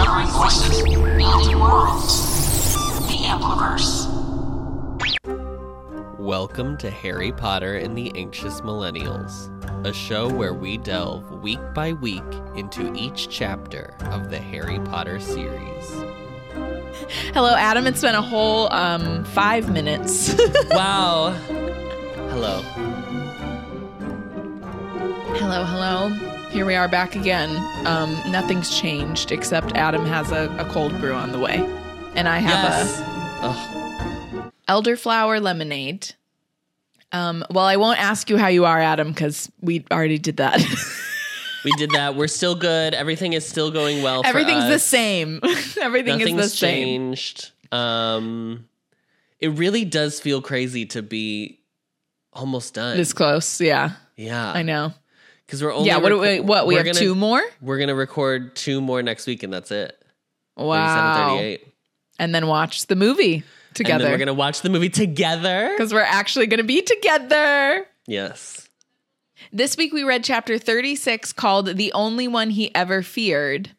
Discovering voices, building worlds. The Ampliverse. Welcome to Harry Potter and the Anxious Millennials, a show where we delve week by week into each chapter of the Harry Potter series. Hello, Adam. It's been a whole um, five minutes. Wow. Hello. hello, hello. Here we are back again. Um, nothing's changed except Adam has a, a cold brew on the way, and I have Yes. a Ugh. elderflower lemonade. Um, well, I won't ask you how you are, Adam, because we already did that. we did that. We're still good. Everything is still going well. for Everything's the same. Everything Nothing's is the same. changed. Um, it really does feel crazy to be almost done. This close, yeah. yeah, I know. Because we're only yeah. What? do reco- we, what? We have gonna, two more. We're gonna record two more next week, and that's it. Wow. 37, And then watch the movie together we're gonna watch the movie together. because we're actually going to be together. Yes. This week we read chapter 36 called The Only One He Ever Feared.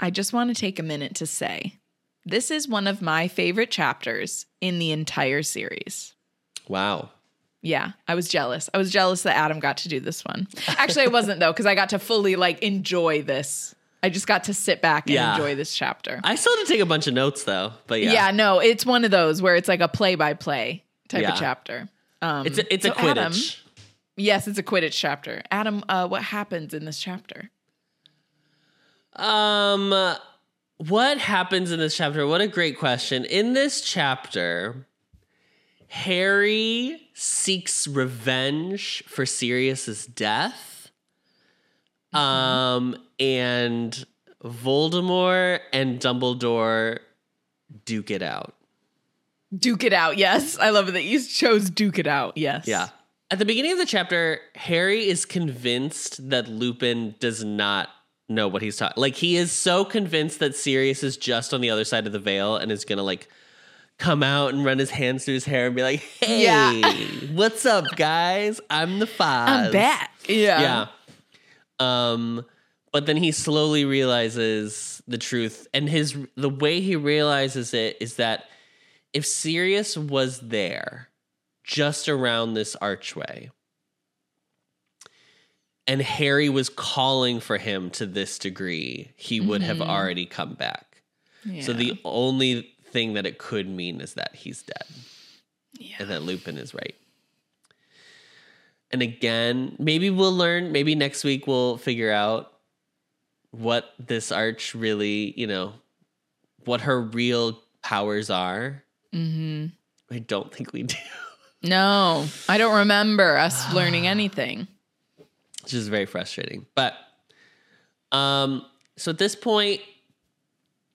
I just want to take a minute to say this is one of my favorite chapters in the entire series. Wow. Yeah, I was jealous. I was jealous that Adam got to do this one. Actually, I wasn't though, because I got to fully like enjoy this. I just got to sit back and Yeah. enjoy this chapter. I still had to take a bunch of notes though, but yeah, yeah. no, it's one of those where it's like a play by play type Yeah. of chapter. Um, it's a, it's a so Adam- Quidditch. yes, it's a Quidditch chapter. Adam, uh, what happens in this chapter? Um, what happens in this chapter? What a great question. In this chapter, Harry seeks revenge for Sirius's death. Um, and Voldemort and Dumbledore duke it out. Duke it out. Yes, I love that you chose Duke it out. Yes. Yeah. At the beginning of the chapter, Harry is convinced that Lupin does not know what he's talking. Like he is so convinced that Sirius is just on the other side of the veil and is gonna like come out and run his hands through his hair and be like, "Hey, Yeah. what's up, guys? I'm the Foz. I'm back. Yeah. Yeah. Um, but then he slowly realizes the truth, and his the way he realizes it is that if Sirius was there, just around this archway, and Harry was calling for him to this degree, he would have already come back. So the only thing that it could mean is that he's dead Yeah. and that Lupin is right. And again, maybe we'll learn, maybe next week we'll figure out what this arch really, you know, what her real powers are. Mm-hmm. I don't think we do. No, I don't remember us learning anything. Which is very frustrating. But um so at this point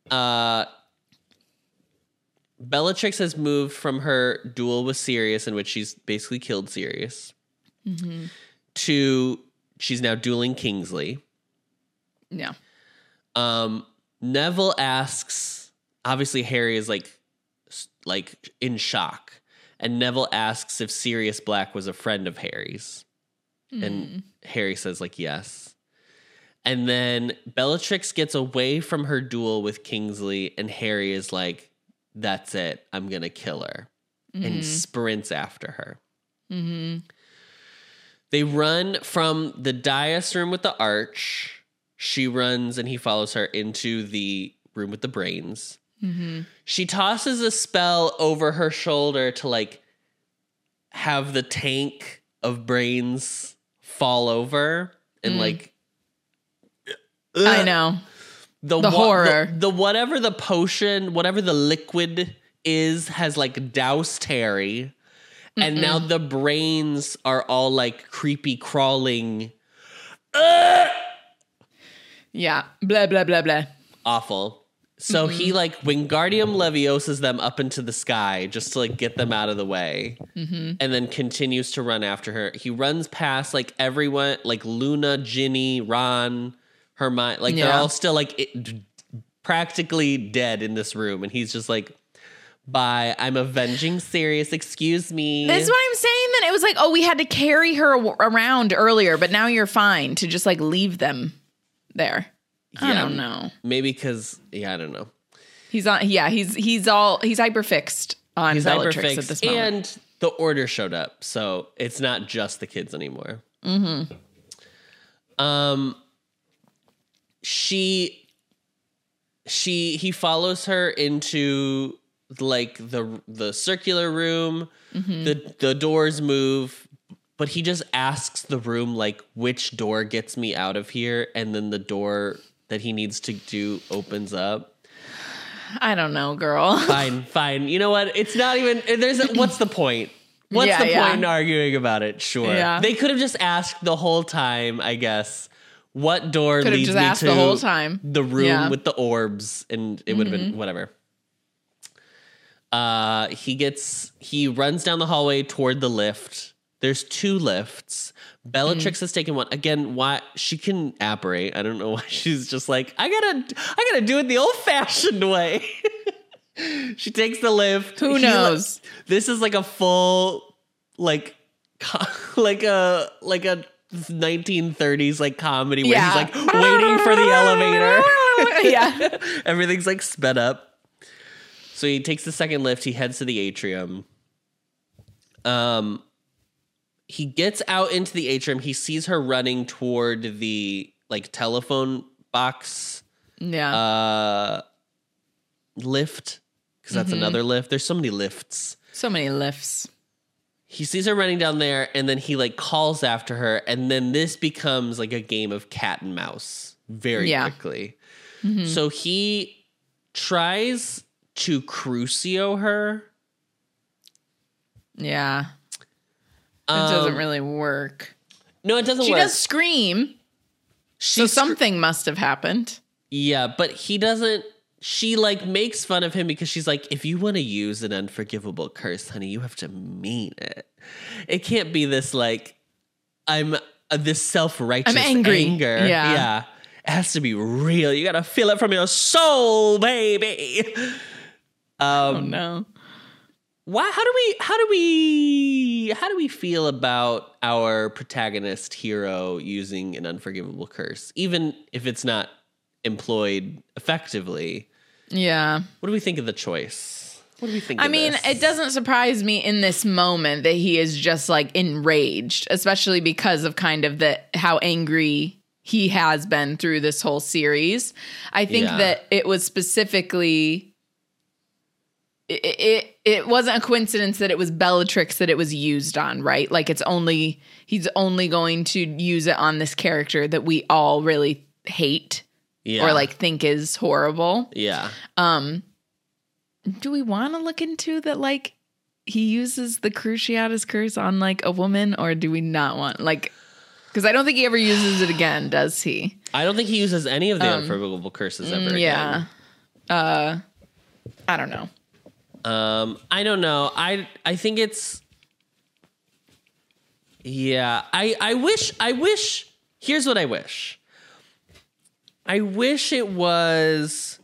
uh Bellatrix has moved from her duel with Sirius, in which she's basically killed Sirius, to she's now dueling Kingsley. Yeah. Um, Neville asks. Obviously, Harry is like, like in shock, and Neville asks if Sirius Black was a friend of Harry's, and Harry says like yes. And then Bellatrix gets away from her duel with Kingsley, and Harry is like, "That's it, I'm gonna kill her," and sprints after her. hmm They run from the dais room with the arch. She runs and he follows her into the room with the brains. hmm She tosses a spell over her shoulder to like have the tank of brains fall over and Mm. like I know. The, The horror. the, the whatever the potion whatever the liquid is has like doused Harry and now the brains are all like creepy crawling Yeah. Blah blah blah blah. awful. So he like Wingardium Leviosas them up into the sky just to like get them out of the way, mm-hmm. and then continues to run after her. He runs past like everyone, like Luna, Ginny, Ron, Hermione. Like they're all still like it, practically dead in this room, and he's just like, "Bye, I'm avenging Sirius. Excuse me." That's what I'm saying. Then it was like, oh, we had to carry her around earlier, but now you're fine to just like leave them there. I don't know. Maybe because yeah, I don't know. He's on. Yeah, he's he's all he's hyperfixed on He's Bellatrix at this moment. and the order showed up, so it's not just the kids anymore. Mm-hmm. Um, she, she, he follows her into like the the circular room. Mm-hmm. The the doors move, but he just asks the room like which door gets me out of here, and then the door that he needs to do opens up. I don't know, girl. Fine, fine. You know what? It's not even. There's. A, what's the point? What's Yeah, the yeah. point in arguing about it? Sure. Yeah. They could have just asked the whole time. I guess. What door Could leads just me asked to the whole time. The room Yeah. Mm-hmm. with the orbs, and it would have been whatever. Uh, he gets. He runs down the hallway toward the lift. There's two lifts. Bellatrix Mm. has taken one again. Why she can apparate? I don't know why she's just like I gotta. I gotta do it the old fashioned way. she takes the lift. Who He, knows? this is like a full like like a like a 1930s like comedy where Yeah. he's like waiting for the elevator. yeah. Everything's like sped up. So he takes the second lift, he heads to the atrium. Um he gets out into the atrium, he sees her running toward the like telephone box Yeah. uh lift because that's Mm-hmm. another lift. There's so many lifts. so many lifts. He sees her running down there and then he like calls after her and then this becomes like a game of cat and mouse very Yeah. quickly so he tries to crucio her Yeah. It Um, doesn't really work. no it doesn't She work does scream, She so scr- something must have happened. yeah but he doesn't she like makes fun of him because she's like if you want to use an unforgivable curse honey you have to mean it it can't be this like i'm uh, this self-righteous angry. anger Yeah. yeah it has to be real you gotta feel it from your soul baby um Oh no. why how do we how do we how do we feel about our protagonist hero using an unforgivable curse even if it's not employed effectively Yeah. what do we think of the choice what do we think I mean, this? it doesn't surprise me in this moment that he is just like enraged, especially because of kind of the how angry he has been through this whole series. I think Yeah. that it was specifically it, it it wasn't a coincidence that it was Bellatrix that it was used on, right? Like it's only he's only going to use it on this character that we all really hate yeah. or like think is horrible. yeah. Um do we want to look into that like he uses the cruciatus curse on like a woman or do we not want like because i don't think he ever uses it again does he? I don't think he uses any of the unforgivable curses ever Mm, yeah. Uh i don't know. Um i don't know. I i think it's yeah i i wish i wish here's what i wish i wish it was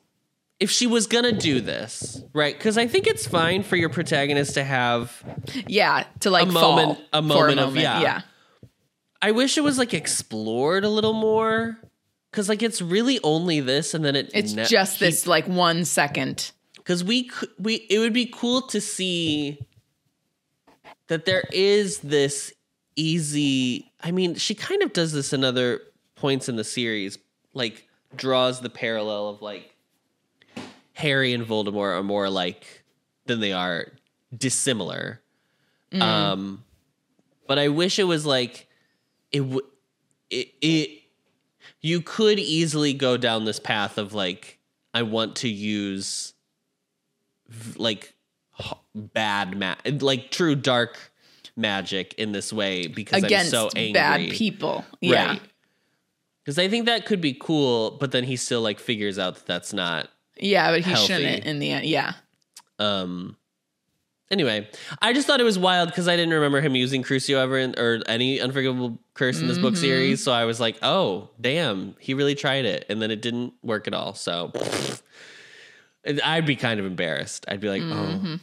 if she was gonna do this right? Because i think it's fine for your protagonist to have yeah to like A moment- a for moment of- yeah. yeah. I wish it was like explored a little more because like it's really only this and then it it's ne- just he- this like one second. Because we we it would be cool to see that there is this easy i mean she kind of does this in other points in the series like draws the parallel of like harry and voldemort are more like than they are dissimilar. Um but i wish it was like it would it, it you could easily go down this path of like i want to use like bad ma- like true dark magic in this way because against i'm so angry. bad people yeah because i think that could be cool but then he still like figures out that that's not yeah but he Healthy. shouldn't in the end yeah. Um anyway i just thought it was wild because i didn't remember him using crucio ever in, or any unforgivable curse in this book series so i was like oh damn he really tried it and then it didn't work at all so And i'd be kind of embarrassed. I'd be like oh.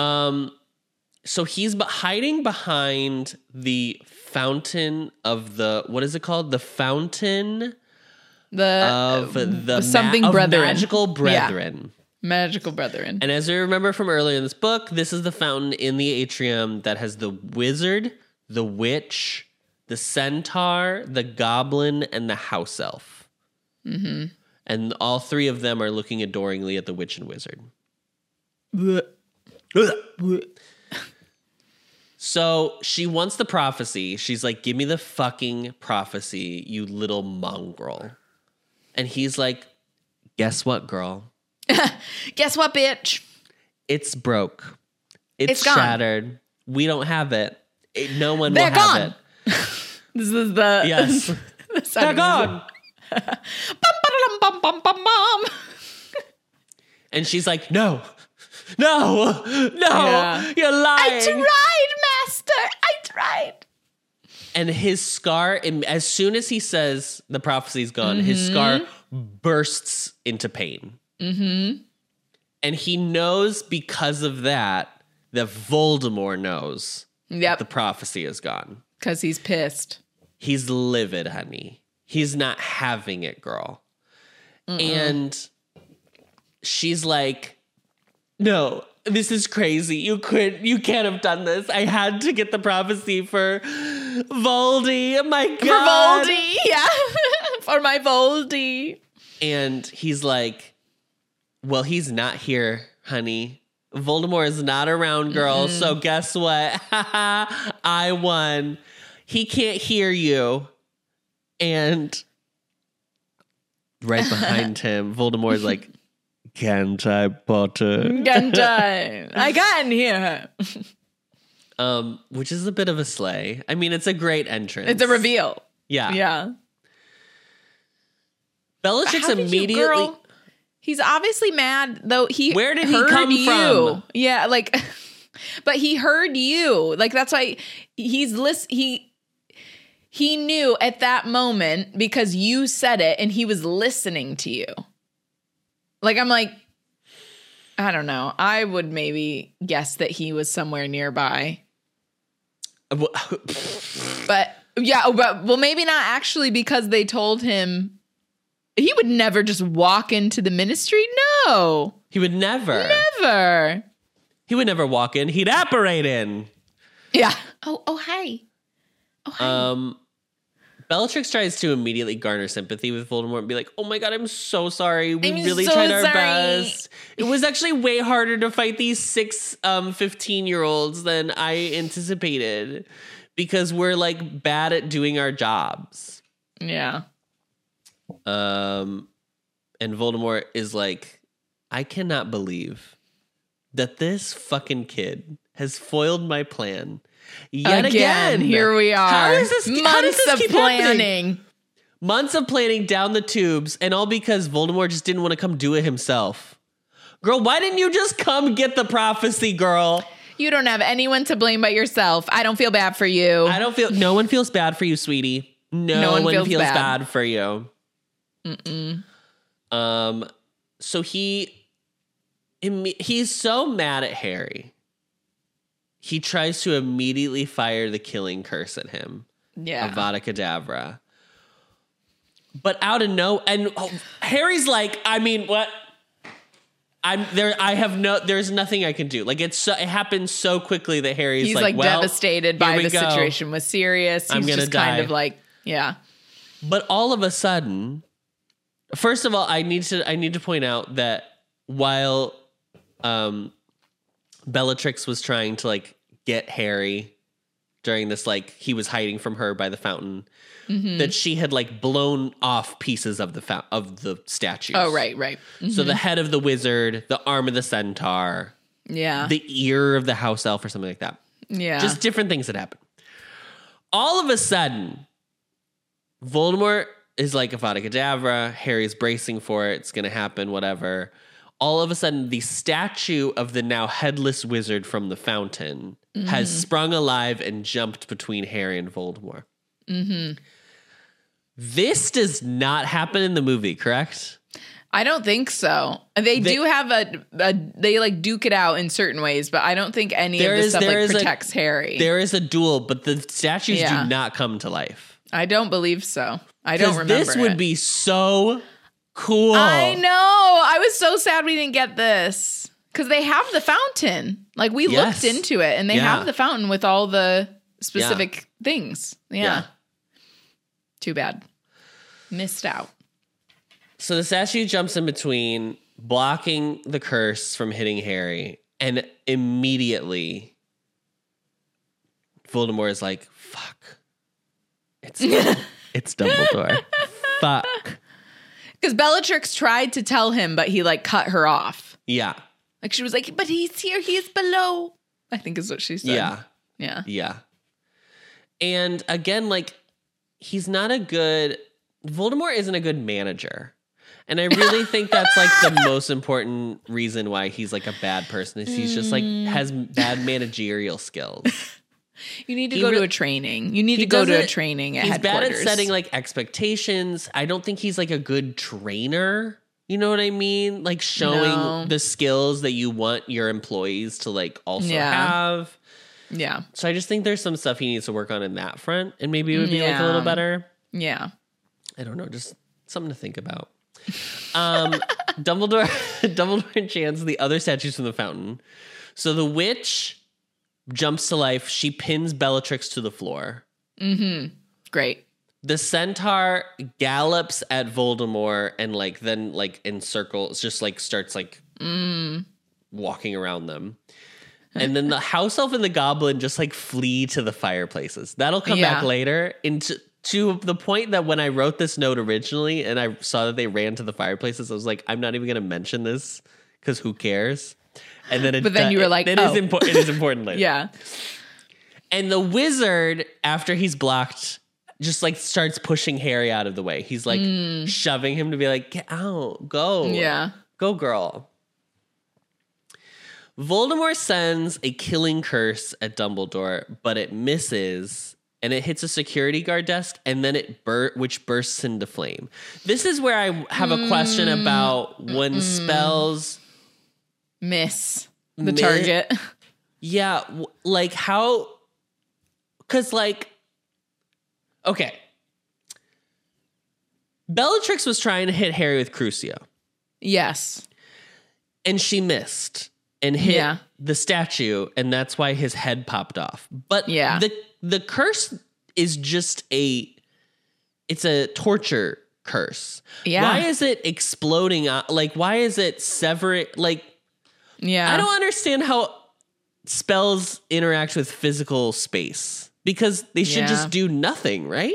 Um so he's hiding behind the fountain of the what is it called the fountain The of the something ma- of brethren. magical Yeah. brethren. magical brethren. And as we remember from earlier in this book, this is the fountain in the atrium that has the wizard, the witch, the centaur, the goblin, and the house elf. Mm-hmm. And all three of them are looking adoringly at the witch and wizard. So she wants the prophecy. She's like, Give me the fucking prophecy, you little mongrel. And he's like, Guess what, girl? Guess what, bitch? It's broke. It's, It's gone. shattered. We don't have it. It- no one They're will have it. This is the Yes. the They're gone. And she's like, No, no, no, Yeah. you're lying. I tried, master. I tried. and his scar, as soon as he says the prophecy's gone, his scar bursts into pain. Mm-hmm. And he knows because of that that Voldemort knows the prophecy is gone. because he's pissed. He's livid, honey. He's not having it, girl. And she's like, "No, this is crazy. You could you can't have done this. I had to get the prophecy for Voldy. My god. For Voldy, yeah. For my Voldy. And he's like, "Well, he's not here, honey. Voldemort is not around, girl. So guess what? I won. He can't hear you." And right behind him, Voldemort's like, "Can't I, Potter?" Guntai. I can hear her. Um, which is a bit of a sleigh. I mean, it's a great entrance. It's a reveal. Yeah. Yeah. Bellatrix How did you- immediately. girl, he's obviously mad though. He Where did he heard come you. from? Yeah, like, but he heard you. Like that's why he's list. He he knew at that moment because you said it, and he was listening to you. Like I'm like, I don't know. I would maybe guess that he was somewhere nearby, but yeah, but well, maybe not actually because they told him. He would never just walk into the ministry. No, he would never. never. He would never walk in. He'd apparate in. Yeah. Oh, oh, hi. Oh, hi. Um, Bellatrix tries to immediately garner sympathy with Voldemort and be like, "Oh my god, I'm so sorry. We I'm really so tried our sorry." best. It was actually way harder to fight these six um 15 year olds than I anticipated because we're like bad at doing our jobs." yeah. Um, and Voldemort is like, "I cannot believe that this fucking kid has foiled my plan." Yet again, here we are. How does this? Months how does this of keep happening? planning. Months of planning down the tubes, and all because Voldemort just didn't want to come do it himself. Girl, why didn't you just come get the prophecy, girl? You don't have anyone to blame but yourself. I don't feel bad for you. I don't feel. No one feels bad for you, sweetie. No, No one, one feels, feels bad. bad. for you. Um. So he, he's so mad at Harry. He tries to immediately fire the killing curse at him. yeah. Avada Kedavra. But out of no, and oh, Harry's like, I mean, what? I'm there. I have no. There's nothing I can do. Like it's so. It happens so quickly that Harry's He's like, like, well, devastated by the go. situation was serious. He's I'm gonna just kind die. of like, yeah. But all of a sudden, first of all, I need to. I need to point out that while, um, Bellatrix was trying to like get Harry during this, like he was hiding from her by the fountain. Mm-hmm. That she had like blown off pieces of the fou- of the statue. Oh, right, right. So the head of the wizard, the arm of the centaur, Yeah. the ear of the house elf, or something like that. yeah. Just different things that happen. All of a sudden, Voldemort is like Avada Kedavra. Harry's bracing for it. It's going to happen, whatever. All of a sudden, the statue of the now headless wizard from the fountain has mm-hmm. sprung alive and jumped between Harry and Voldemort. Mm-hmm. This does not happen in the movie, correct? I don't think so. They, They- do have a, a they like duke it out in certain ways, but I don't think any of this is- stuff like is a- protects Harry. There is a duel, but the statues Yeah. do not come to life. I don't believe so. I don't remember. this would it. be so cool. I know. I was so sad we didn't get this because they have the fountain. Like we Yes. looked into it, and they Yeah. have the fountain with all the specific things. Yeah. Yeah. Too bad. Missed out. So the statue jumps in between, blocking the curse from hitting Harry, and immediately Voldemort is like, "Fuck, it's it's Dumbledore. Fuck, Because Bellatrix tried to tell him, but he like cut her off. yeah, Like she was like, "But he's here. he's below." I think is what she said. yeah, Yeah. yeah." And again, like he's not a good Voldemort isn't a good manager. And I really think that's like the most important reason why he's like a bad person is he's just like Mm. has bad managerial skills. You need to He go to a training. You need to go to a training at he's bad at setting like expectations. I don't think he's like a good trainer. You know what I mean? Like showing No. the skills that you want your employees to like also Yeah. have. Yeah. So I just think there's some stuff he needs to work on in that front and maybe it would be like a little better. Yeah. I don't know, just something to think about. Um Dumbledore Dumbledore enchants the other statues from the fountain. So the witch jumps to life, she pins Bellatrix to the floor. Mm-hmm. Great. the centaur gallops at Voldemort and like then like encircles, just like starts like mm. walking around them. And then the house elf and the goblin just like flee to the fireplaces. That'll come back later. Into to the point that when I wrote this note originally and I saw that they ran to the fireplaces, I was like, I'm not even gonna mention this because who cares? And then it But then you were it- like, it is oh. important. It is important later. Yeah. And the wizard, after he's blocked, just like starts pushing Harry out of the way. He's like mm. shoving him to be like, get out, go. Yeah. Go, girl. Voldemort sends a killing curse at Dumbledore, but it misses and it hits a security guard desk and then it bur- which bursts into flame. This is where I have a question mm. about when spells Miss the Mi- target. Yeah, like how? Because like, okay, Bellatrix was trying to hit Harry with Crucio, yes. and she missed and hit Yeah. the statue, and that's why his head popped off. But Yeah. the the curse is just a, it's a torture curse. Yeah. Why is it exploding? Uh, like, why is it severing? Like, Yeah. I don't understand how spells interact with physical space because they should Yeah. just do nothing, right?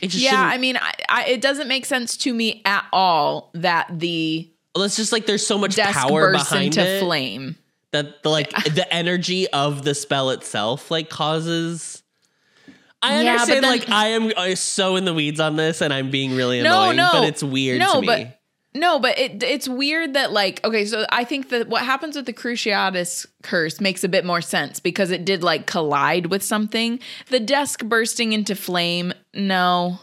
It just Yeah, shouldn't- I mean, I, I, it doesn't make sense to me at all that the well, it's just like there's so much power behind into it flame. that the like the energy of the spell itself like causes. I yeah, understand, then, like I am uh, so in the weeds on this, and I'm being really No, annoying, no, but it's weird no, to me. but no, but it it's weird that like okay, so I think that what happens with the Cruciatus curse makes a bit more sense because it did like collide with something. The desk bursting into flame, no,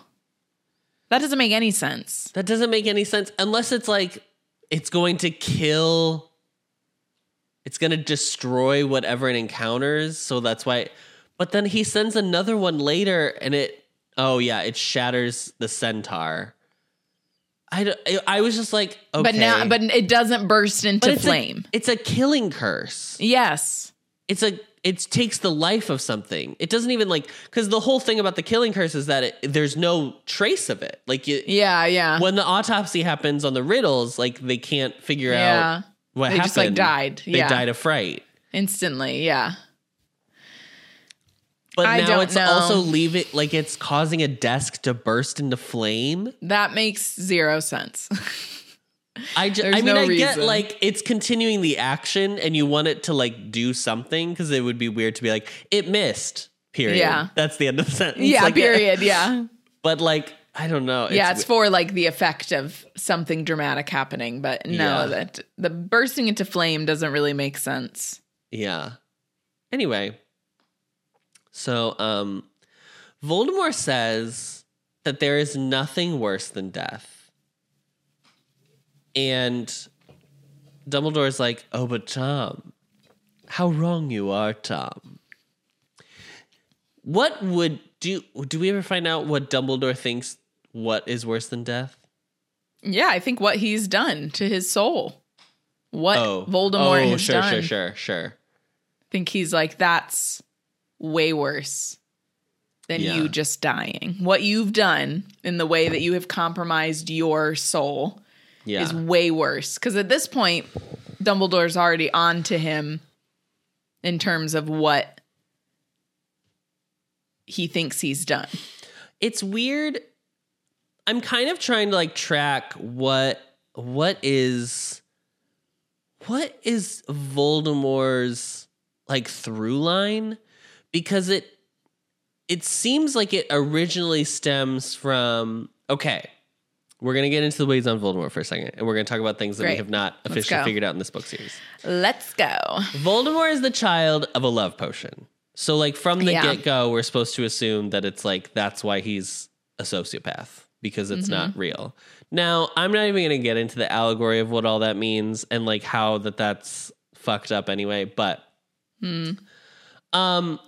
that doesn't make any sense. That doesn't make any sense unless it's like it's going to kill it's going to destroy whatever it encounters, so that's why but then he sends another one later and it oh yeah, it shatters the centaur. I I- was just like okay. But now, but it doesn't burst into it's flame. A, it's a killing curse. yes. It's a it takes the life of something. It doesn't even like cuz the whole thing about the killing curse is that it, there's no trace of it. Like you, Yeah. Yeah. when the autopsy happens on the riddles, like they can't figure Yeah. out what happened. They just, like, died. They Yeah. died of fright. Instantly. Yeah. But I now it's know. also leaving like it's causing a desk to burst into flame. That makes zero sense. I just, There's I mean, no I get like it's continuing the action, and you want it to like do something because it would be weird to be like it missed. Period. Yeah. that's the end of the sentence. yeah. Like, period. Yeah. But like, I don't know. yeah, it's for like the effect of something dramatic happening, but no, Yeah. that the bursting into flame doesn't really make sense. Yeah. Anyway, so um Voldemort says that there is nothing worse than death. And Dumbledore's like, "Oh, but Tom, how wrong you are, Tom. What would do do we ever find out what Dumbledore thinks what is worse than death? Yeah, I think what he's done to his soul. What Oh, Voldemort oh, has sure, done. sure, sure, sure. I think he's like, that's way worse than Yeah. you just dying. What you've done in the way that you have compromised your soul Yeah, is way worse. Because at this point, Dumbledore's already on to him in terms of what he thinks he's done. it's weird. I'm kind of trying to like track what what is what is Voldemort's like through line because it it seems like it originally stems from okay. We're gonna get into the ways on Voldemort for a second, and we're gonna talk about things that we have not officially figured out in this book series. Let's go. Voldemort is the child of a love potion. So like from the Yeah. get go, we're supposed to assume that it's like that's why he's a sociopath because it's Mm-hmm. not real. Now, I'm not even going to get into the allegory of what all that means and like how that that's fucked up anyway, but Hmm. um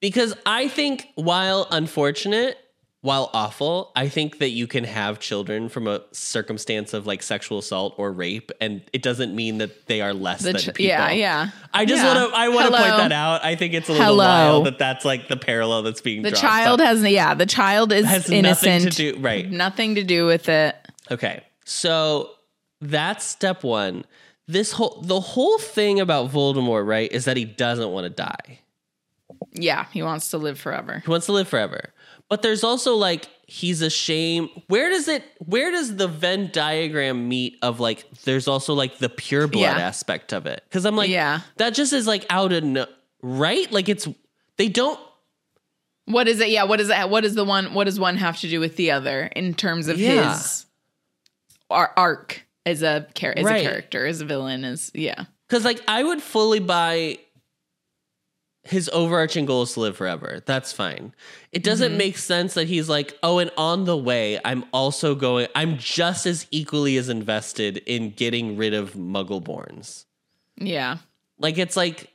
because I think while unfortunate, while awful, I think that you can have children from a circumstance of like sexual assault or rape and it doesn't mean that they are less The than ch- people. yeah, yeah. I just Yeah. want to. I want to point that out. I think it's a little Hello. wild that that's like the parallel that's being. The child has, yeah, the child is has innocent. nothing to do. Right. Nothing to do with it. Okay. So that's step one. This whole the whole thing about Voldemort, right, is that he doesn't want to die. Yeah, he wants to live forever. He wants to live forever. But there's also like he's ashamed. Where does it? Where does the Venn diagram meet? Of like, there's also like the pure blood Yeah. aspect of it. Because I'm like, Yeah. that just is like out of no, right. Like it's they don't What is it? Yeah, what is it? What is the one? What does one have to do with the other in terms of Yeah. his ar- arc as a as Right. a character, as a villain? As yeah, Because like I would fully buy his overarching goal is to live forever. That's fine. It doesn't mm-hmm. make sense that he's like, oh, and on the way, I'm also going. I'm just as equally as invested in getting rid of Muggleborns. yeah, Like it's like,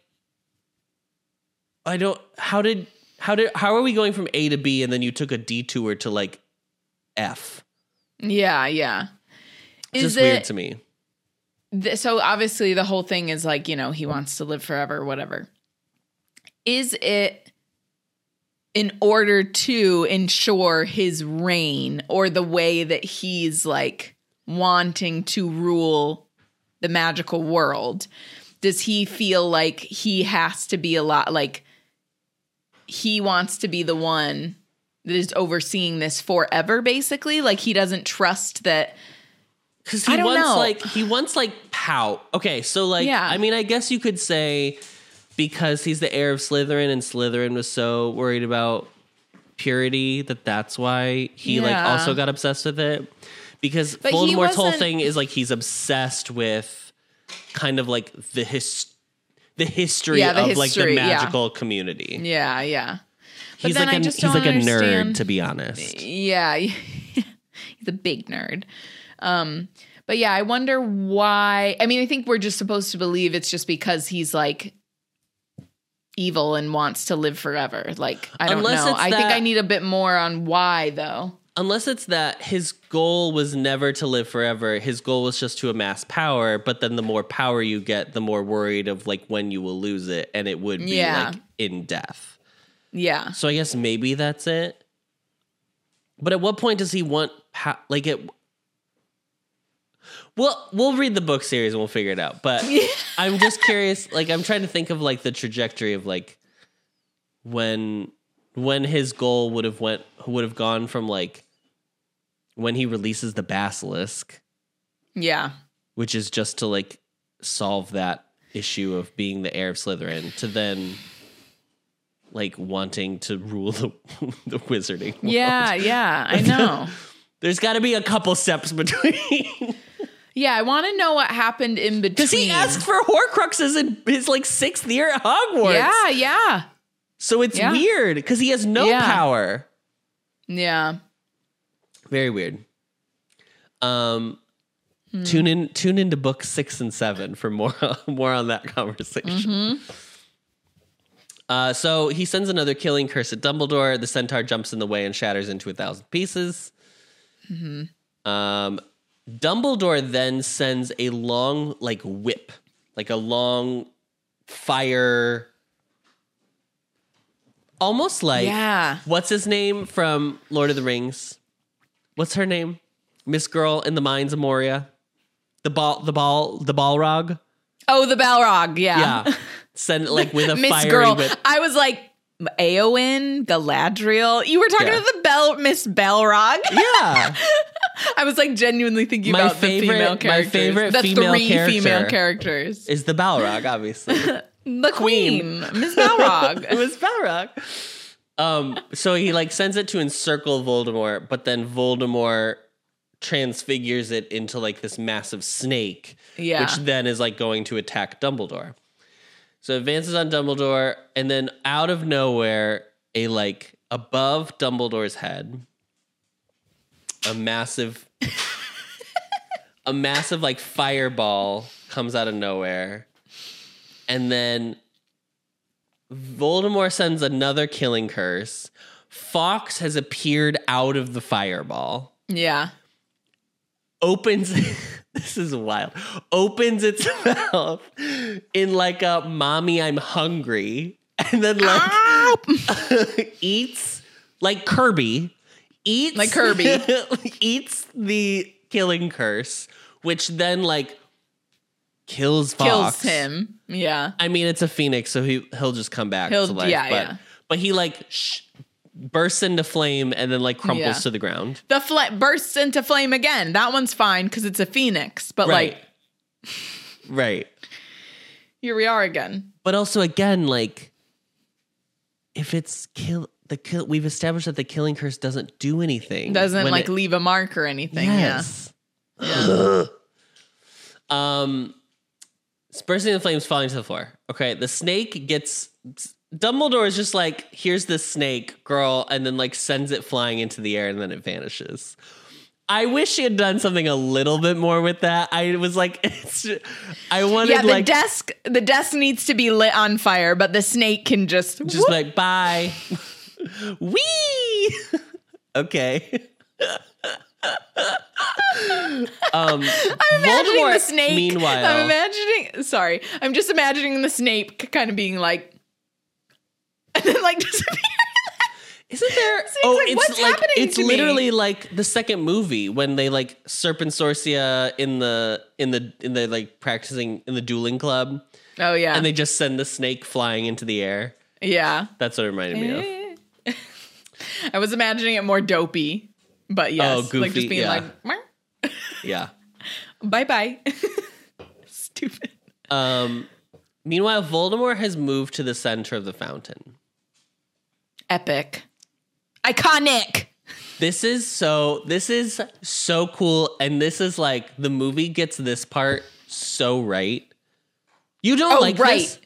I don't. How did how did how are we going from A to B and then you took a detour to like F? yeah, yeah. It's Is just weird it to me. th- so? Obviously, the whole thing is like you know he wants to live forever, whatever. Is it in order to ensure his reign or the way that he's like wanting to rule the magical world? Does he feel like he has to be a lot like he wants to be the one that is overseeing this forever basically like he doesn't trust that Because he I don't wants know. like he wants like pout Okay, so like Yeah. I mean, I guess you could say because he's the heir of Slytherin and Slytherin was so worried about purity that that's why he like also got obsessed with it. Because But Voldemort's whole thing is like he's obsessed with kind of like the his the history Yeah, the of like the history, yeah. magical community. yeah yeah But he's like I a, just he's like a nerd to be honest. Yeah, he's a big nerd. Um, but yeah, I wonder why. I mean, I think we're just supposed to believe it's just because he's like evil and wants to live forever. Like, I don't Unless know. I think I need a bit more on why, though. unless it's that his goal was never to live forever his goal was just to amass power but then the more power you get the more worried of like when you will lose it and it would be Yeah. like in death Yeah, so i guess maybe that's it but at what point does he want pa- like it well we'll read the book series and we'll figure it out but i'm just curious like i'm trying to think of like the trajectory of like when when his goal would have went would have gone from like when he releases the basilisk yeah, which is just to like solve that issue of being the heir of slytherin to then like wanting to rule the, the wizarding world. yeah, yeah. I know. there's got to be a couple steps between yeah, I want to know what happened in between. because he asked for horcruxes in his like sixth year at hogwarts Yeah, yeah, so it's Yeah. weird because he has no Yeah. power yeah. Very weird. Um, Hmm. tune in, tune into book six and seven for more, more on that conversation. Uh, so he sends another killing curse at Dumbledore. The centaur jumps in the way and shatters into a thousand pieces. Um, Dumbledore then sends a long, like whip, like a long fire, almost like Yeah. what's his name from Lord of the Rings? What's her name? Miss Girl in the Mines of Moria. The ball, the ball, the Balrog. Oh, the Balrog. Yeah. Yeah, send it like with a Miss Girl. whip. I was like, Éowyn, Galadriel. You were talking Yeah. about the Bell Miss Balrog. Yeah, I was like genuinely thinking My about favorite- the female my favorite the female three character female characters. is the Balrog obviously. The Queen, Miss Balrog. it was Balrog. Um, so he like sends it to encircle Voldemort, but then Voldemort transfigures it into like this massive snake, Yeah. which then is like going to attack Dumbledore. So advances on Dumbledore, and then out of nowhere, a like above Dumbledore's head, a massive, a massive like fireball comes out of nowhere, and then Voldemort sends another killing curse. Fawkes has appeared out of the fireball. Yeah. opens this is wild. Opens its mouth in like a mommy i'm hungry. And then like eats like kirby eats Like Kirby. eats the killing curse which then like kills Kills him. Yeah. i mean it's a phoenix so he he'll just come back He'll- to life yeah, but yeah. but he like sh- bursts into flame and then like crumples Yeah. to the ground The fla- bursts into flame again. That one's fine because it's a phoenix. But right like, right here we are again. But also, again, like if it's kill the kill, we've established that the killing curse doesn't do anything. Doesn't like it- leave a mark or anything. Yes. um, bursting the flames, falling to the floor. Okay, the snake gets. Dumbledore is just like, here's this snake, girl, and then like sends it flying into the air and then it vanishes. I wish he had done something a little bit more with that. I was like, it's. I wanted Yeah. Yeah. The like desk. The desk needs to be lit on fire, but the snake can just. just whoop. like bye wee okay um I'm imagining Voldemort, the snake. meanwhile I'm imagining. Sorry, I'm just imagining the snake kind of being like, and then like disappear. isn't there Snake's oh like, it's "What's like happening it's to me?" literally like the second movie when they like serpensortia in the in the in the like practicing in the dueling club Oh yeah, and they just send the snake flying into the air yeah. that's what it reminded me of I was imagining it more dopey, but yes, Oh, like just being yeah. like, yeah bye bye. Stupid. um meanwhile voldemort has moved to the center of the fountain Epic. Iconic. This is so this is so cool and this is like the movie gets this part so right. You don't Oh, like right. this?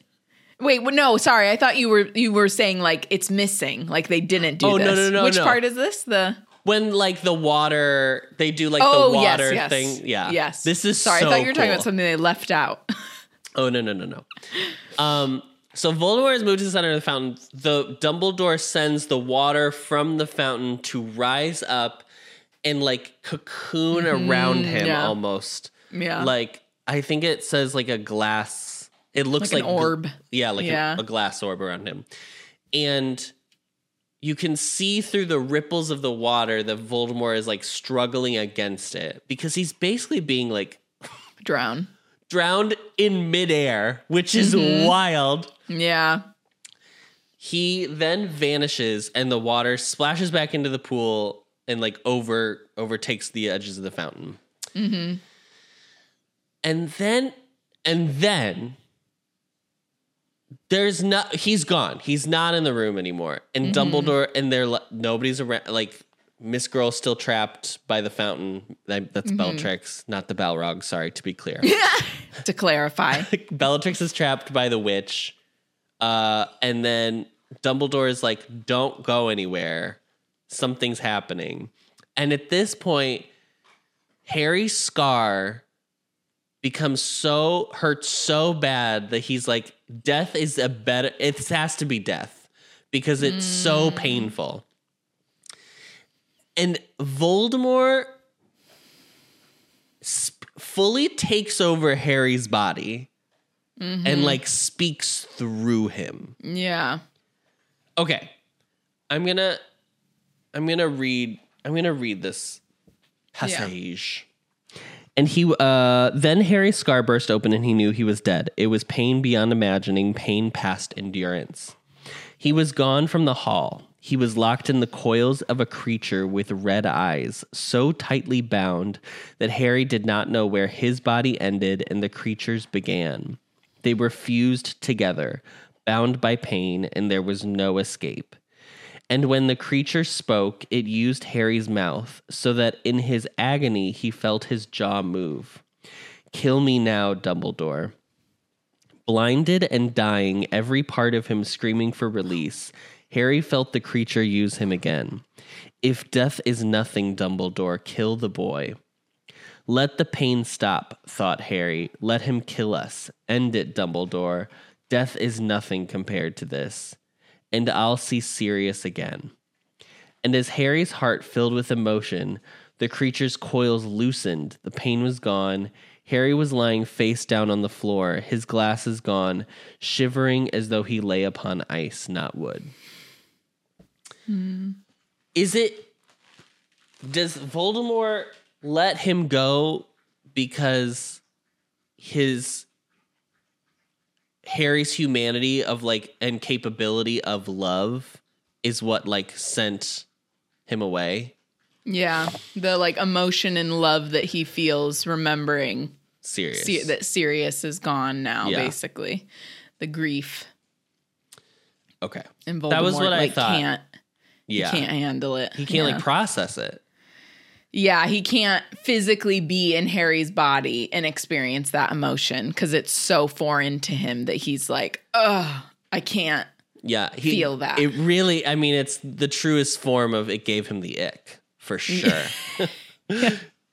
Wait, well, no, sorry. I thought you were you were saying like it's missing, like they didn't do Oh, no, this. no, no, Which no. part is this? The When like the water they do like oh the water yes, yes, thing. Yeah. yes. This is sorry. so I thought you were talking about something they left out. Oh no no no no. Um so Voldemort has moved to the center of the fountain. The Dumbledore sends the water from the fountain to rise up and like cocoon around him Mm-hmm. yeah. almost. yeah, Like I think it says like a glass. It looks Like like, an orb. yeah, like a- Yeah. A, glass orb around him, and you can see through the ripples of the water that Voldemort is like struggling against it because he's basically being like drown. drowned in midair, which is Mm-hmm. wild. Yeah, He then vanishes, and the water splashes back into the pool and like over overtakes the edges of the fountain. Mm-hmm. And then, and then, there's not. He's gone. He's not in the room anymore. And Mm-hmm. Dumbledore and they're nobody's around. Like Miss Girl's still trapped by the fountain. That- That's Mm-hmm. Bellatrix, not the Balrog. Sorry to be clear. to clarify. Bellatrix is trapped by the witch. Uh, and then Dumbledore is like, don't go anywhere. Something's happening. And at this point, Harry Scar becomes so hurt so bad that he's like, death is a better. It has to be death because it's so mm. painful. And Voldemort sp- fully takes over Harry's body and mm-hmm. like speaks through him. Yeah. Okay. I'm going to I'm going to read I'm going to read this passage. And he uh then Harry's scar burst open and he knew he was dead. It was pain beyond imagining, pain past endurance. He was gone from the hall. He was locked in the coils of a creature with red eyes, so tightly bound that Harry did not know where his body ended and the creature's began. They were fused together, bound by pain, and there was no escape. And when the creature spoke, it used Harry's mouth, so that in his agony he felt his jaw move. Kill me now, Dumbledore. Blinded and dying, every part of him screaming for release, Harry felt the creature use him again. If death is nothing, Dumbledore, kill the boy. Let the pain stop, thought Harry. Let him kill us. End it, Dumbledore. Death is nothing compared to this. And I'll see Sirius again. And as Harry's heart filled with emotion, the creature's coils loosened, the pain was gone. Harry was lying face down on the floor, his glasses gone, shivering as though he lay upon ice, not wood. Hmm. Is it. Does Voldemort let him go because his Harry's humanity of like and capability of love is what like sent him away? Yeah. The like emotion and love that he feels remembering Sirius. see, that Sirius is gone now, Yeah. basically. The grief. okay. And Voldemort That was what I thought. can't Yeah. can't handle it. he can't yeah. like process it. Yeah, he can't physically be in Harry's body and experience that emotion because it's so foreign to him that he's like, ugh, I can't. Yeah, he, Feel that. It really, I mean, it's the truest form of it gave him the ick for sure.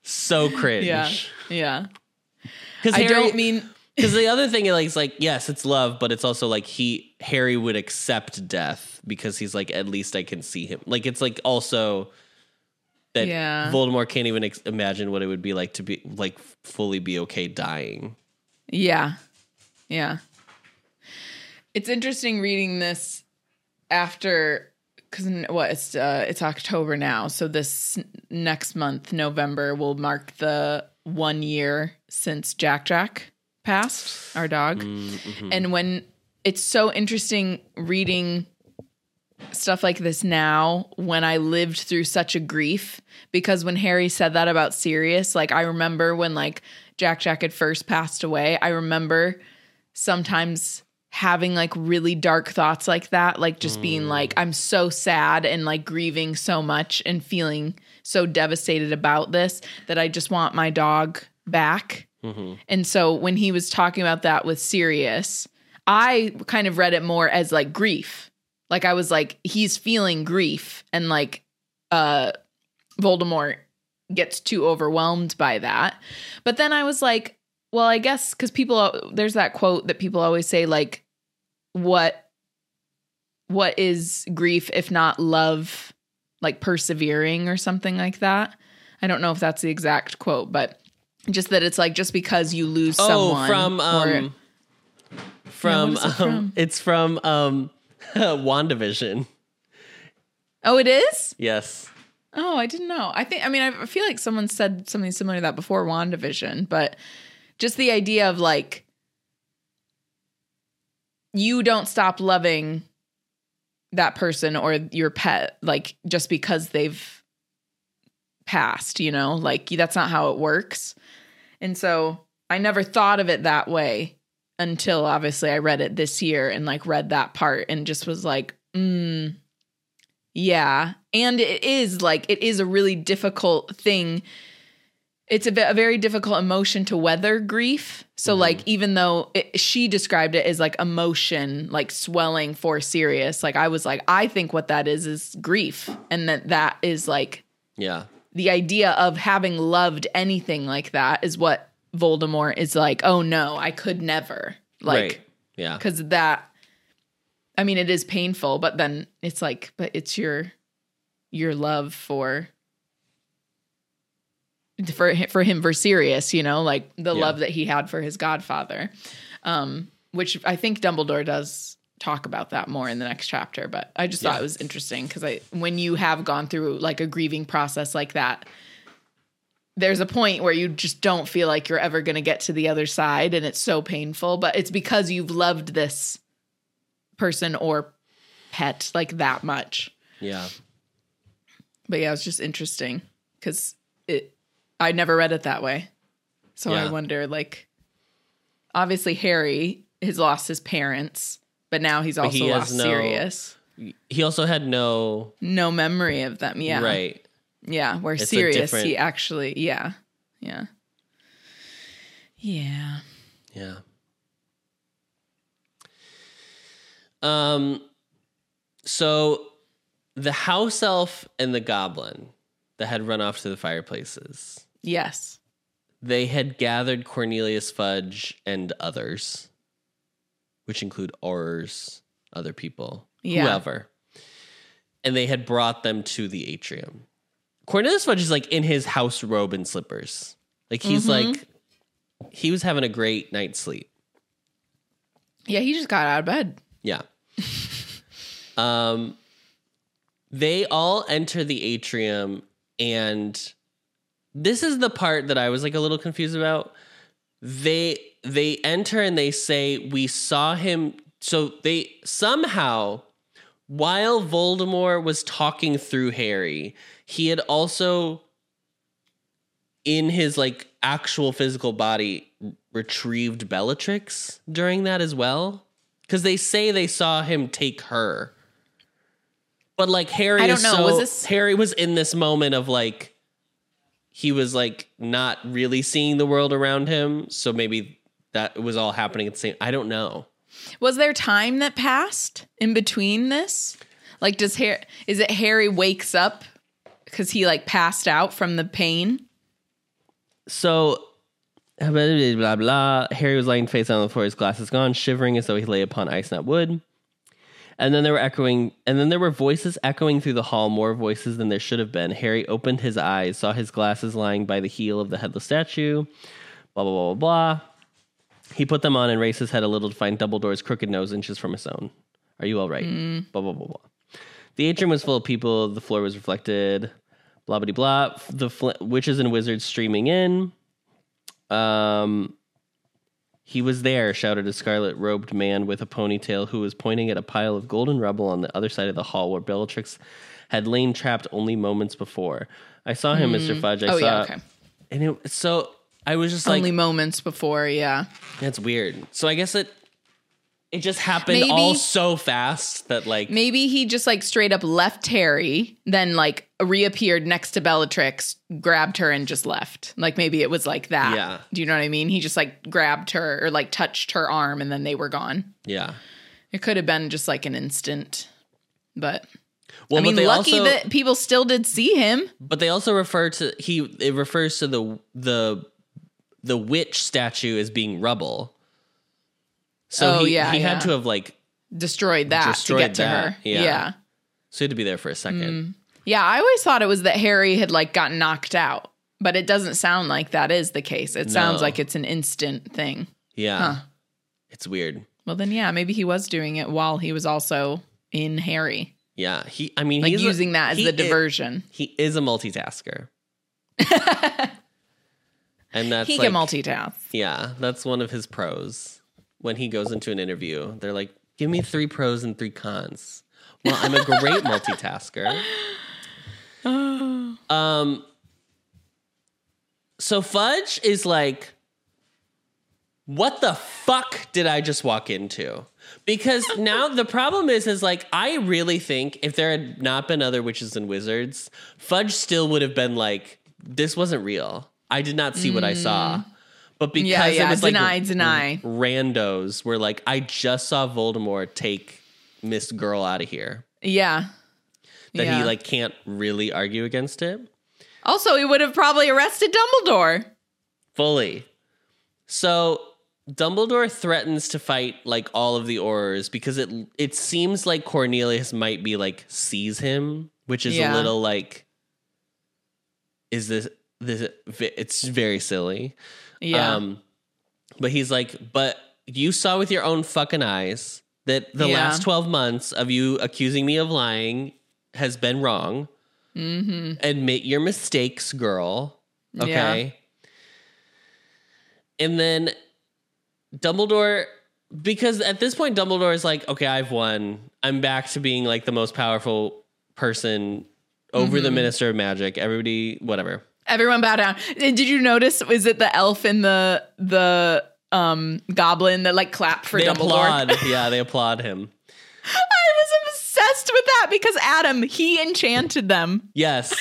so cringe. Yeah. Yeah. because I don't mean because the other thing like is like yes, it's love, but it's also like he Harry would accept death because he's like at least I can see him. Like it's like also that Yeah. Voldemort can't even ex- imagine what it would be like to be like fully be okay dying. Yeah. Yeah. It's interesting reading this after cuz what it's uh it's October now. So this next month November will mark the 1 year since Jack Jack passed, our dog. And when it's so interesting reading stuff like this now when I lived through such a grief because when Harry said that about Sirius, like I remember when like Jack Jack had first passed away, I remember sometimes having like really dark thoughts like that, like just being mm. like I'm so sad and like grieving so much and feeling so devastated about this that I just want my dog back. Mm-hmm. And so when he was talking about that with Sirius, I kind of read it more as like grief. Like I was like, he's feeling grief and like uh Voldemort gets too overwhelmed by that. But then I was like, well, I guess because people there's that quote that people always say, like, what what is grief if not love like persevering or something like that? I don't know if that's the exact quote, but just that it's like just because you lose Oh, someone from um, from, what is it um, from? it's from um, WandaVision. Oh, it is? Yes. Oh, I didn't know. I think I mean I feel like someone said something similar to that before WandaVision, but just the idea of like you don't stop loving that person or your pet like just because they've passed, you know? Like that's not how it works. And so I never thought of it that way until obviously I read it this year and like read that part and just was like, mm, yeah. And it is like, it is a really difficult thing. It's a, ve- a very difficult emotion to weather grief. So, like, even though it, she described it as like emotion, like swelling for Sirius, like, I was like, I think what that is is grief. And that that is like Yeah. the idea of having loved anything like that is what Voldemort is like, "Oh no, I could never." Like right. Yeah. cuz that I mean, it is painful, but then it's like but it's your your love for for hi- for him for Sirius, you know, like the Yeah. love that he had for his godfather. Um which I think Dumbledore does talk about that more in the next chapter, but I just thought it was interesting cuz I when you have gone through like a grieving process like that, there's a point where you just don't feel like you're ever going to get to the other side and it's so painful, but it's because you've loved this person or pet like that much. Yeah. But yeah, it's just interesting cuz it I never read it that way. So I wonder like obviously Harry has lost his parents, but now he's also he lost no- Sirius. He also had no No memory of them. Yeah. right. Yeah, where It's serious different- he actually yeah. Yeah. Yeah. Yeah. Um so the house elf and the goblin that had run off to the fireplaces. Yes. They had gathered Cornelius Fudge and others, which include Aurors, other people, Yeah. whoever. And they had brought them to the atrium. Cornelius Fudge is like in his house robe and slippers. Like he's Mm-hmm. like he was having a great night's sleep. Yeah, he just got out of bed. Yeah. um they all enter the atrium and this is the part that I was like a little confused about. They they enter and they say we saw him so they somehow while Voldemort was talking through Harry, he had also in his like actual physical body retrieved Bellatrix during that as well. Because they say they saw him take her. But like harry I don't is know, so- was this- harry was in this moment of like he was like not really seeing the world around him. So maybe that was all happening at the same i don't know Was there time that passed in between this? Like, does Harry? Is it Harry wakes up because he like passed out from the pain? So, blah, blah, blah. Harry was lying face down on the floor, his glasses gone, shivering as though he lay upon ice, not wood. And then there were echoing, and then there were voices echoing through the hall, more voices than there should have been. Harry opened his eyes, saw his glasses lying by the heel of the headless statue. Blah blah blah blah blah. He put them on and raised his head a little to find Dumbledore's crooked nose inches from his own. Are you all right? Blah blah blah blah. The atrium was full of people. The floor was reflected. Blah blah blah. The fl- witches and wizards streaming in. Um, he was there, shouted a scarlet robed man with a ponytail who was pointing at a pile of golden rubble on the other side of the hall where Bellatrix had lain trapped only moments before. I saw him, Mr. Fudge. I Oh, saw, yeah, okay. And it, so I was just like, Only moments before, yeah. that's weird. So I guess it it just happened Maybe- all so fast that like Maybe he just like straight up left Harry, then like reappeared next to Bellatrix, grabbed her, and just left. Like maybe it was like that. Yeah. Do you know what I mean? He just like grabbed her or like touched her arm, and then they were gone. yeah. It could have been just like an instant, but Well, I mean, but lucky also, that people still did see him. but they also refer to he it refers to the the the witch statue is being rubble. So Oh, he, yeah, he yeah. had to have like Destroyed that Destroyed to get to her. yeah. yeah. so he had to be there for a second. Mm. Yeah, I always thought it was that Harry had like gotten knocked out, but it doesn't sound like that is the case. It sounds like it's an instant thing. Yeah. Huh. It's weird. Well, then yeah, maybe he was doing it while he was also in Harry, Yeah. He I mean like he's a- using that as he the diversion. he is a multitasker. and that's he like, can multitask. Yeah, that's one of his pros. When he goes into an interview, they're like, "Give me three pros and three cons." Well, I'm a great multitasker. Um, so Fudge is like, "What the fuck did I just walk into?" Because now the problem is, is like I really think if there had not been other witches and wizards, Fudge still would have been like, "This wasn't real. I did not see what I saw." But because Mm. Yeah, yeah, it was like deny, deny. randos were like, I just saw Voldemort take Miss Girl out of here. Yeah. That Yeah. he like can't really argue against it Also, he would have probably arrested Dumbledore. fully. So Dumbledore threatens to fight like all of the Aurors because it it seems like Cornelius might be like sees him, which is Yeah. a little like is this this it's very silly. Yeah. Um but he's like, but you saw with your own fucking eyes that the Yeah. last 12 months of you accusing me of lying has been wrong. mm-hmm. Admit your mistakes, girl. Okay. And then Dumbledore, because at this point, Dumbledore is like, okay, I've won. I'm back to being like the most powerful person over Mm-hmm. the Minister of Magic. Everybody, whatever. Everyone bow down. Did you notice? Was it the elf and the the um goblin that like clapped for they Dumbledore? applaud. yeah, they applaud him. I was obsessed with that because Adam he enchanted them. Yes.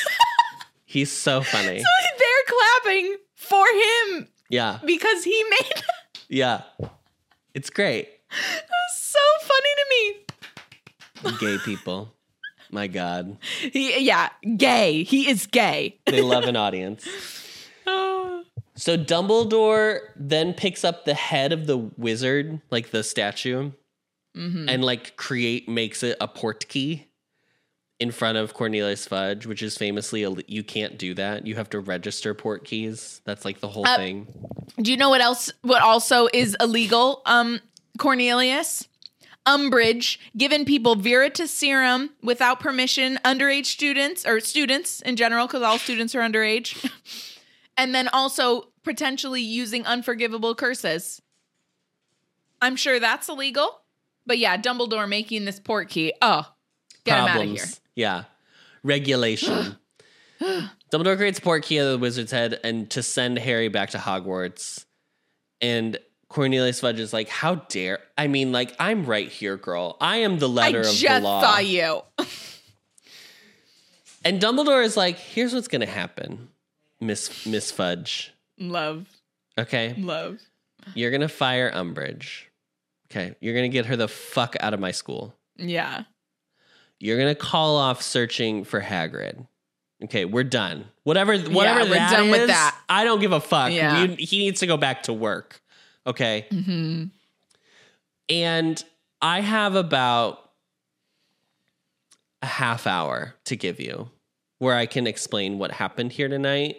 He's so funny. So They're clapping for him Yeah. because he made Yeah. It's great. It was so funny to me. Gay people. My God. He yeah, gay. He is gay. They love an audience. So Dumbledore then picks up the head of the wizard, like the statue, and like create makes it a Portkey in front of Cornelius Fudge, which is famously a, you can't do that. You have to register Portkeys. That's like the whole Uh, thing. Do you know what else what also is illegal? Um Cornelius Umbridge giving people Veritaserum without permission, underage students or students in general, because all students are underage, and then also potentially using unforgivable curses. I'm sure that's illegal, but yeah, Dumbledore making this Portkey. Oh, get him out of here. Problems. Yeah. Regulation. Dumbledore creates a Portkey of the wizard's head and to send Harry back to Hogwarts. And Cornelius Fudge is like, How dare I mean, like, I'm right here, girl. I am the I letter of just the law. saw you. And Dumbledore is like, here's what's gonna happen, Miss Miss Fudge. love, Okay. love. You're gonna fire Umbridge. Okay. You're gonna get her the fuck out of my school. Yeah. You're gonna call off searching for Hagrid. Okay, we're done. Whatever, whatever we're that done with that. I don't give a fuck. Yeah. You- he needs to go back to work. Okay, hmm and I have about a half hour to give you where I can explain what happened here tonight.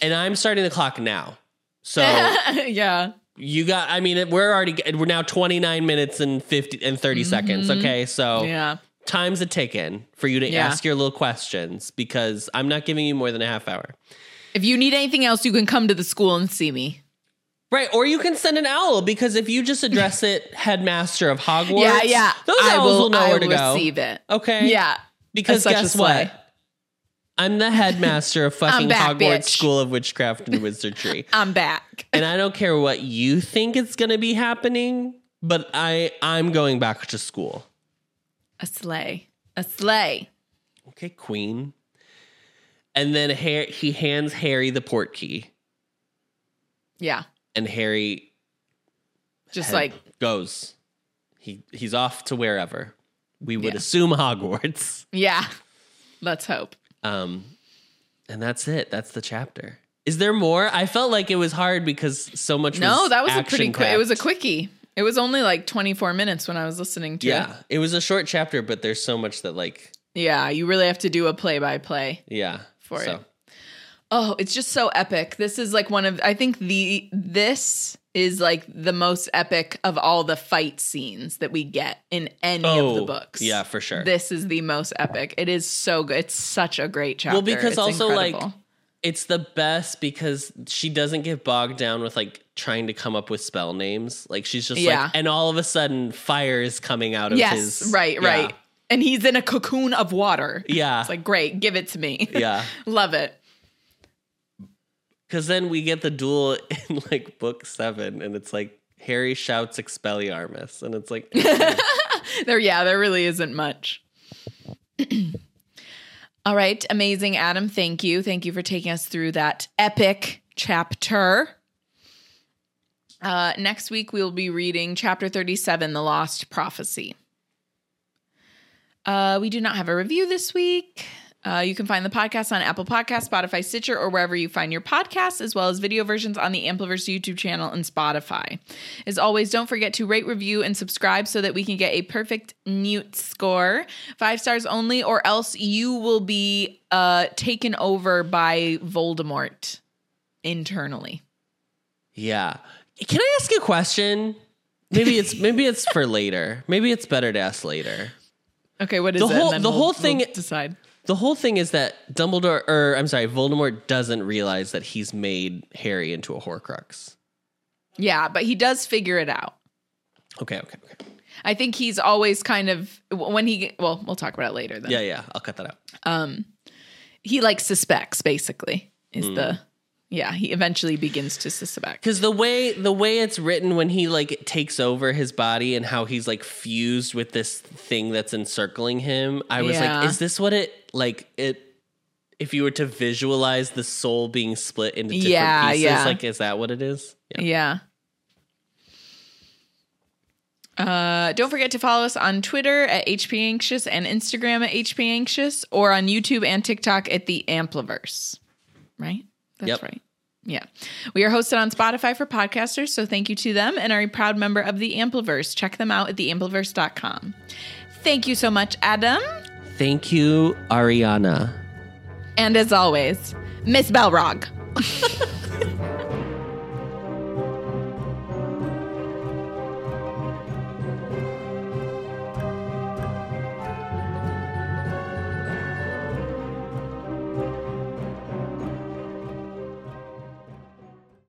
And I'm starting the clock now. So yeah. you got I mean we're already we're now 29 minutes and 50 and 30 seconds, okay? So Mm-hmm. Yeah. time's a ticking for you to Yeah. ask your little questions because I'm not giving you more than a half hour. If you need anything else, you can come to the school and see me. Right, or you can send an owl because if you just address it, headmaster of Hogwarts, yeah, yeah. those I owls will, know I where to go. receive it. Okay, Yeah. because guess what? I'm the headmaster of fucking back, Hogwarts bitch. School of Witchcraft and Wizardry, I'm back. and I don't care what you think is going to be happening, but I I'm going back to school. A sleigh. A sleigh. Okay, Queen. And then Har- he hands Harry the Portkey, Yeah. And Harry Just like, goes. He he's off to wherever. We would Yeah. assume Hogwarts. yeah. Let's hope. Um, and that's it. That's the chapter. Is there more? I felt like it was hard because so much. No, that was a pretty quick. It was a quickie. It was only like 24 minutes when I was listening to it. Yeah, it was a short chapter, but there's so much that like Yeah. You really have to do a play by play. yeah For so. it. Oh, it's just so epic. This is like one of I think the this is like the most epic of all the fight scenes that we get in any of the Oh, books. yeah, for sure. This is the most epic. It is so good. It's such a great chapter. Well, because It's also like it's the best because she doesn't get bogged down with like trying to come up with spell names. Like she's just Yeah. like, and all of a sudden fire is coming out of Yes, his. right, Yeah. right. And he's in a cocoon of water. Yeah, It's like, great, give it to me. yeah. Love it. Because then we get the duel in like book seven, and it's like Harry shouts Expelliarmus, and it's like, There, yeah, there really isn't much. All right, amazing, Adam. Thank you. Thank you for taking us through that epic chapter. Uh, next week, we'll be reading chapter 37, The Lost Prophecy. Uh, we do not have a review this week. Uh, you can find the podcast on Apple Podcasts, Spotify, Stitcher, or wherever you find your podcasts, as well as video versions on the Ampliverse YouTube channel and Spotify. As always, don't forget to rate, review, and subscribe so that we can get a perfect mute score. Five stars only, or else you will be uh, taken over by Voldemort internally. Yeah. Can I ask a question? Maybe it's maybe it's for later. Maybe it's better to ask later. Okay, what is The it? whole- the we'll- whole thing- we'll decide. The whole thing is that Dumbledore, or I'm sorry, Voldemort doesn't realize that he's made Harry into a Horcrux. Yeah, but he does figure it out. Okay, okay, okay. I think he's always kind of when he well, we'll talk about it later then. Yeah, yeah. I'll cut that out. Um he like suspects basically is Hmm. the yeah, he eventually begins to suspect. Because the way the way it's written when he like takes over his body and how he's like fused with this thing that's encircling him, I was Yeah. like, is this what it like it? If you were to visualize the soul being split into different Yeah, pieces, yeah. like is that what it is? Yeah. Yeah. Uh, don't forget to follow us on Twitter at HP Anxious and Instagram at HP Anxious or on YouTube and TikTok at the Ampliverse. Right? That's Yep. right. Yeah. We are hosted on Spotify for podcasters, so thank you to them and are a proud member of the Ampliverse. Check them out at theampliverse.com. Thank you so much, Adam. Thank you, Ariana. And as always, Miss Belrog.